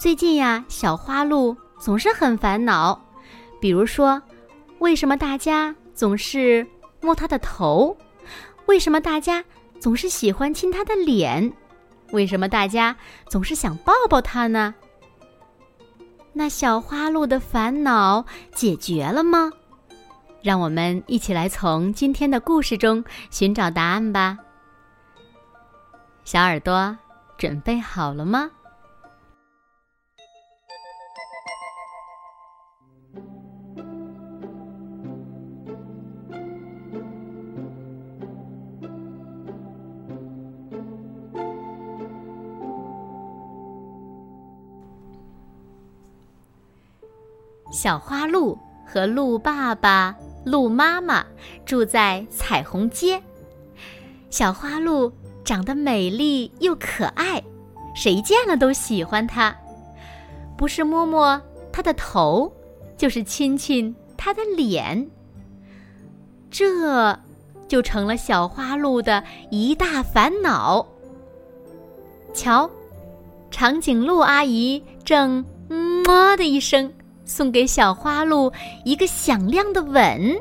最近呀，小花鹿总是很烦恼。比如说，为什么大家总是摸它的头？为什么大家总是喜欢亲它的脸？为什么大家总是想抱抱它呢？那小花鹿的烦恼解决了吗？让我们一起来从今天的故事中寻找答案吧。小耳朵，准备好了吗？小花鹿和鹿爸爸、鹿妈妈住在彩虹街。小花鹿长得美丽又可爱，谁见了都喜欢它。不是摸摸它的头，就是亲亲它的脸。这就成了小花鹿的一大烦恼。瞧，长颈鹿阿姨正“么”的一声。送给小花鹿一个响亮的吻。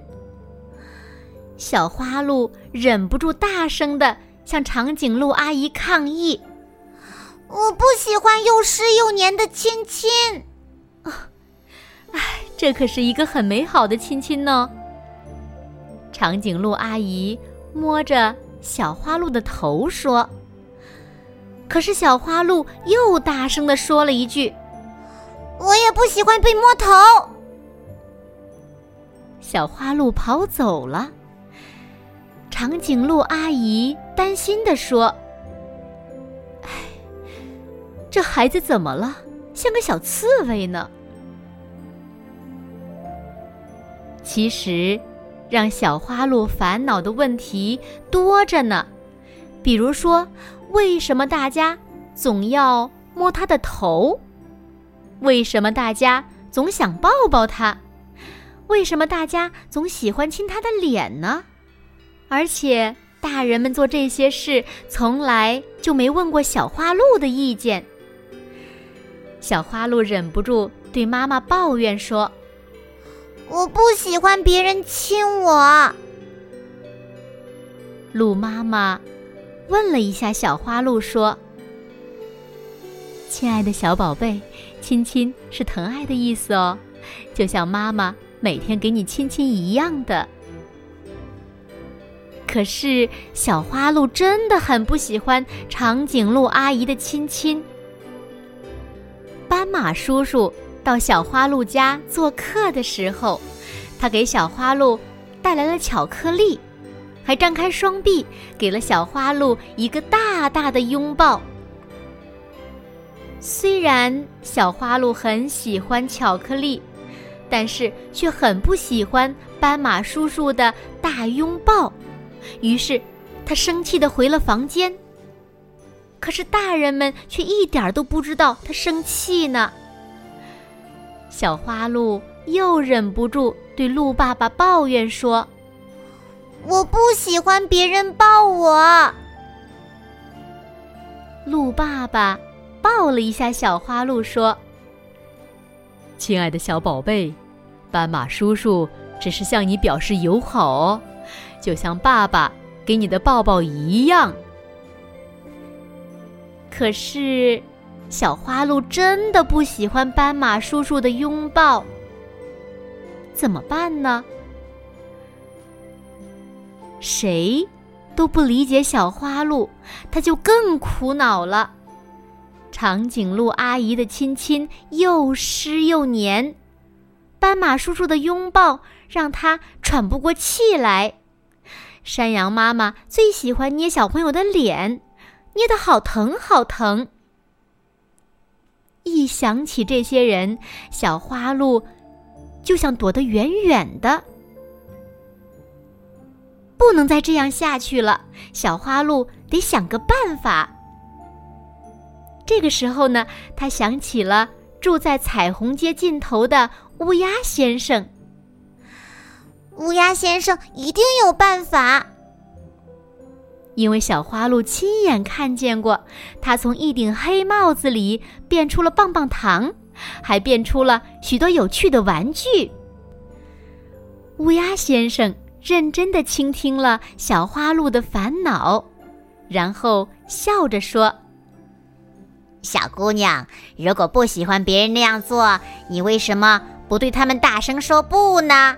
小花鹿忍不住大声的向长颈鹿阿姨抗议：“我不喜欢又湿又黏的亲亲。”啊，哎，这可是一个很美好的亲亲呢。长颈鹿阿姨摸着小花鹿的头说：“可是小花鹿又大声的说了一句。”我也不喜欢被摸头。小花鹿跑走了。长颈鹿阿姨担心的说：“哎，这孩子怎么了？像个小刺猬呢。”其实，让小花鹿烦恼的问题多着呢。比如说，为什么大家总要摸它的头？为什么大家总想抱抱它？为什么大家总喜欢亲它的脸呢？而且大人们做这些事从来就没问过小花鹿的意见。小花鹿忍不住对妈妈抱怨说：“我不喜欢别人亲我。”鹿妈妈问了一下小花鹿说：“亲爱的小宝贝。”亲亲是疼爱的意思哦，就像妈妈每天给你亲亲一样的。可是小花鹿真的很不喜欢长颈鹿阿姨的亲亲。斑马叔叔到小花鹿家做客的时候，他给小花鹿带来了巧克力，还张开双臂给了小花鹿一个大大的拥抱。虽然小花鹿很喜欢巧克力，但是却很不喜欢斑马叔叔的大拥抱，于是他生气的回了房间。可是大人们却一点都不知道他生气呢。小花鹿又忍不住对鹿爸爸抱怨说：“我不喜欢别人抱我。”鹿爸爸。抱了一下小花鹿，说：“亲爱的小宝贝，斑马叔叔只是向你表示友好哦，就像爸爸给你的抱抱一样。”可是，小花鹿真的不喜欢斑马叔叔的拥抱，怎么办呢？谁都不理解小花鹿，它就更苦恼了。长颈鹿阿姨的亲亲又湿又黏，斑马叔叔的拥抱让他喘不过气来。山羊妈妈最喜欢捏小朋友的脸，捏得好疼好疼。一想起这些人，小花鹿就想躲得远远的。不能再这样下去了，小花鹿得想个办法。这个时候呢，他想起了住在彩虹街尽头的乌鸦先生。乌鸦先生一定有办法，因为小花鹿亲眼看见过他从一顶黑帽子里变出了棒棒糖，还变出了许多有趣的玩具。乌鸦先生。认真的倾听了小花鹿的烦恼，然后笑着说：“小姑娘，如果不喜欢别人那样做，你为什么不对他们大声说不呢？”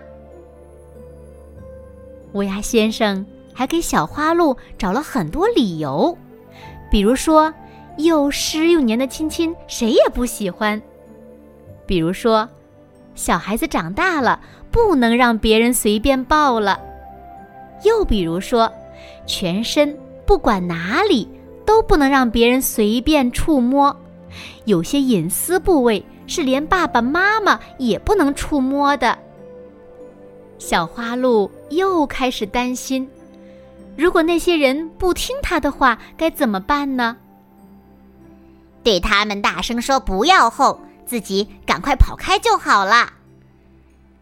乌鸦先生还给小花鹿找了很多理由，比如说又湿又黏的亲亲谁也不喜欢，比如说小孩子长大了。不能让别人随便抱了。又比如说，全身不管哪里都不能让别人随便触摸，有些隐私部位是连爸爸妈妈也不能触摸的。小花鹿又开始担心，如果那些人不听他的话，该怎么办呢？对他们大声说不要后，自己赶快跑开就好了。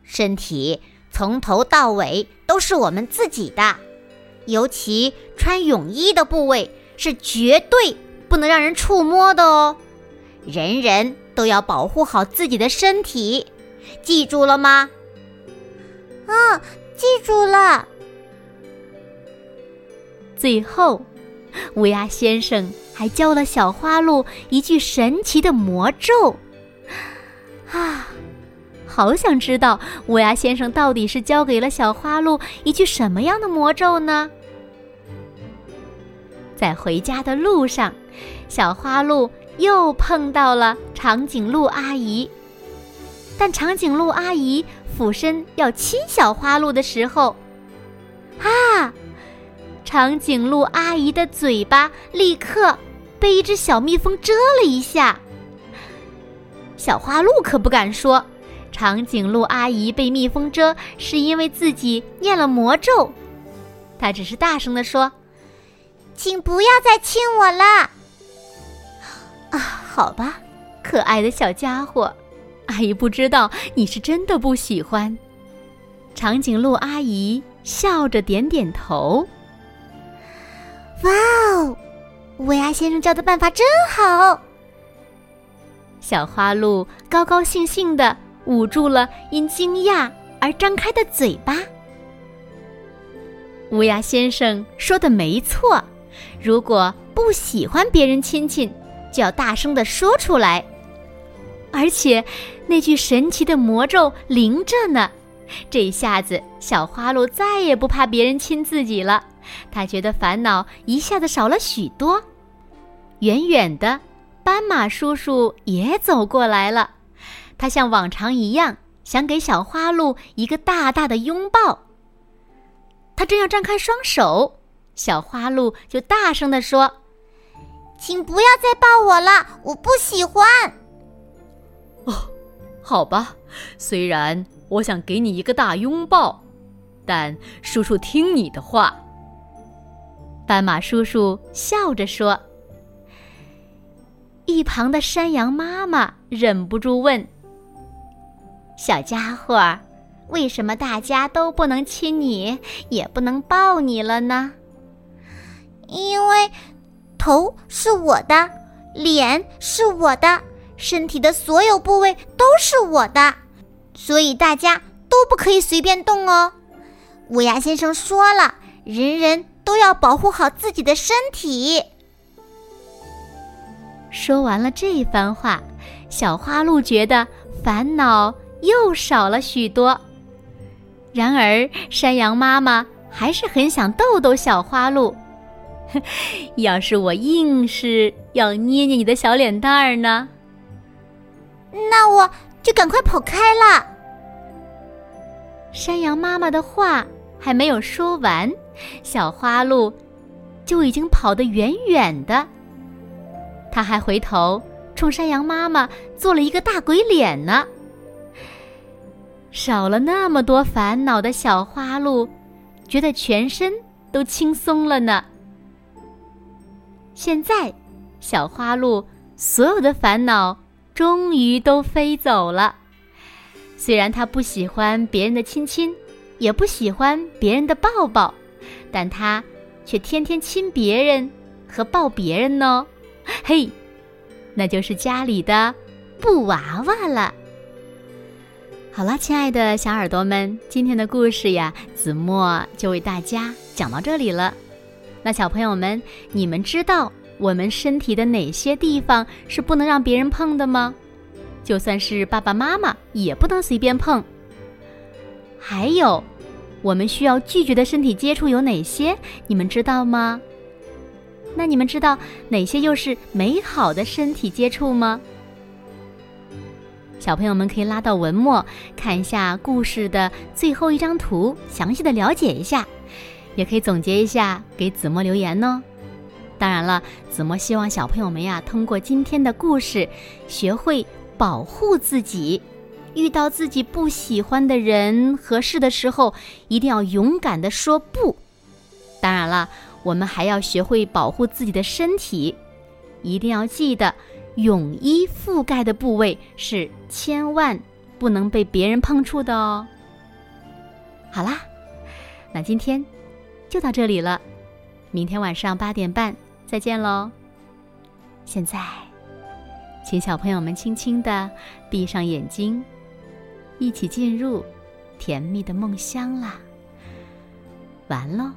身体从头到尾都是我们自己的，尤其穿泳衣的部位是绝对不能让人触摸的哦。人人都要保护好自己的身体，记住了吗？啊，记住了。最后，乌鸦先生还教了小花鹿一句神奇的魔咒。啊！好想知道乌鸦先生到底是教给了小花鹿一句什么样的魔咒呢？在回家的路上，小花鹿又碰到了长颈鹿阿姨。但长颈鹿阿姨俯身要亲小花鹿的时候，啊！长颈鹿阿姨的嘴巴立刻被一只小蜜蜂蛰了一下。小花鹿可不敢说。长颈鹿阿姨被蜜蜂蛰，是因为自己念了魔咒。它只是大声地说：“请不要再亲我了。”啊，好吧，可爱的小家伙，阿姨不知道你是真的不喜欢。长颈鹿阿姨笑着点点头。哇哦，乌鸦先生教的办法真好。小花鹿高高兴兴的。捂住了因惊讶而张开的嘴巴。乌鸦先生说的没错，如果不喜欢别人亲亲，就要大声的说出来。而且，那句神奇的魔咒灵着呢。这下子，小花鹿再也不怕别人亲自己了。他觉得烦恼一下子少了许多。远远的，斑马叔叔也走过来了。他像往常一样想给小花鹿一个大大的拥抱。他正要张开双手，小花鹿就大声地说：“请不要再抱我了，我不喜欢。”哦，好吧，虽然我想给你一个大拥抱，但叔叔听你的话。斑马叔叔笑着说。一旁的山羊妈妈忍不住问。小家伙，为什么大家都不能亲你，也不能抱你了呢？因为头是我的，脸是我的，身体的所有部位都是我的，所以大家都不可以随便动哦。乌鸦先生说了，人人都要保护好自己的身体。说完了这番话，小花鹿觉得烦恼。又少了许多。然而，山羊妈妈还是很想逗逗小花鹿。要是我硬是要捏捏你的小脸蛋儿呢？那我就赶快跑开了。山羊妈妈的话还没有说完，小花鹿就已经跑得远远的。他还回头冲山羊妈妈做了一个大鬼脸呢。少了那么多烦恼的小花鹿，觉得全身都轻松了呢。现在，小花鹿所有的烦恼终于都飞走了。虽然它不喜欢别人的亲亲，也不喜欢别人的抱抱，但它却天天亲别人和抱别人呢。嘿，那就是家里的布娃娃了。好了，亲爱的小耳朵们，今天的故事呀，子墨就为大家讲到这里了。那小朋友们，你们知道我们身体的哪些地方是不能让别人碰的吗？就算是爸爸妈妈也不能随便碰。还有，我们需要拒绝的身体接触有哪些？你们知道吗？那你们知道哪些又是美好的身体接触吗？小朋友们可以拉到文末看一下故事的最后一张图，详细的了解一下，也可以总结一下，给子墨留言呢。当然了，子墨希望小朋友们呀，通过今天的故事，学会保护自己，遇到自己不喜欢的人和事的时候，一定要勇敢的说不。当然了，我们还要学会保护自己的身体，一定要记得。泳衣覆盖的部位是千万不能被别人碰触的哦。好啦，那今天就到这里了，明天晚上八点半再见喽。现在，请小朋友们轻轻的闭上眼睛，一起进入甜蜜的梦乡啦。完喽。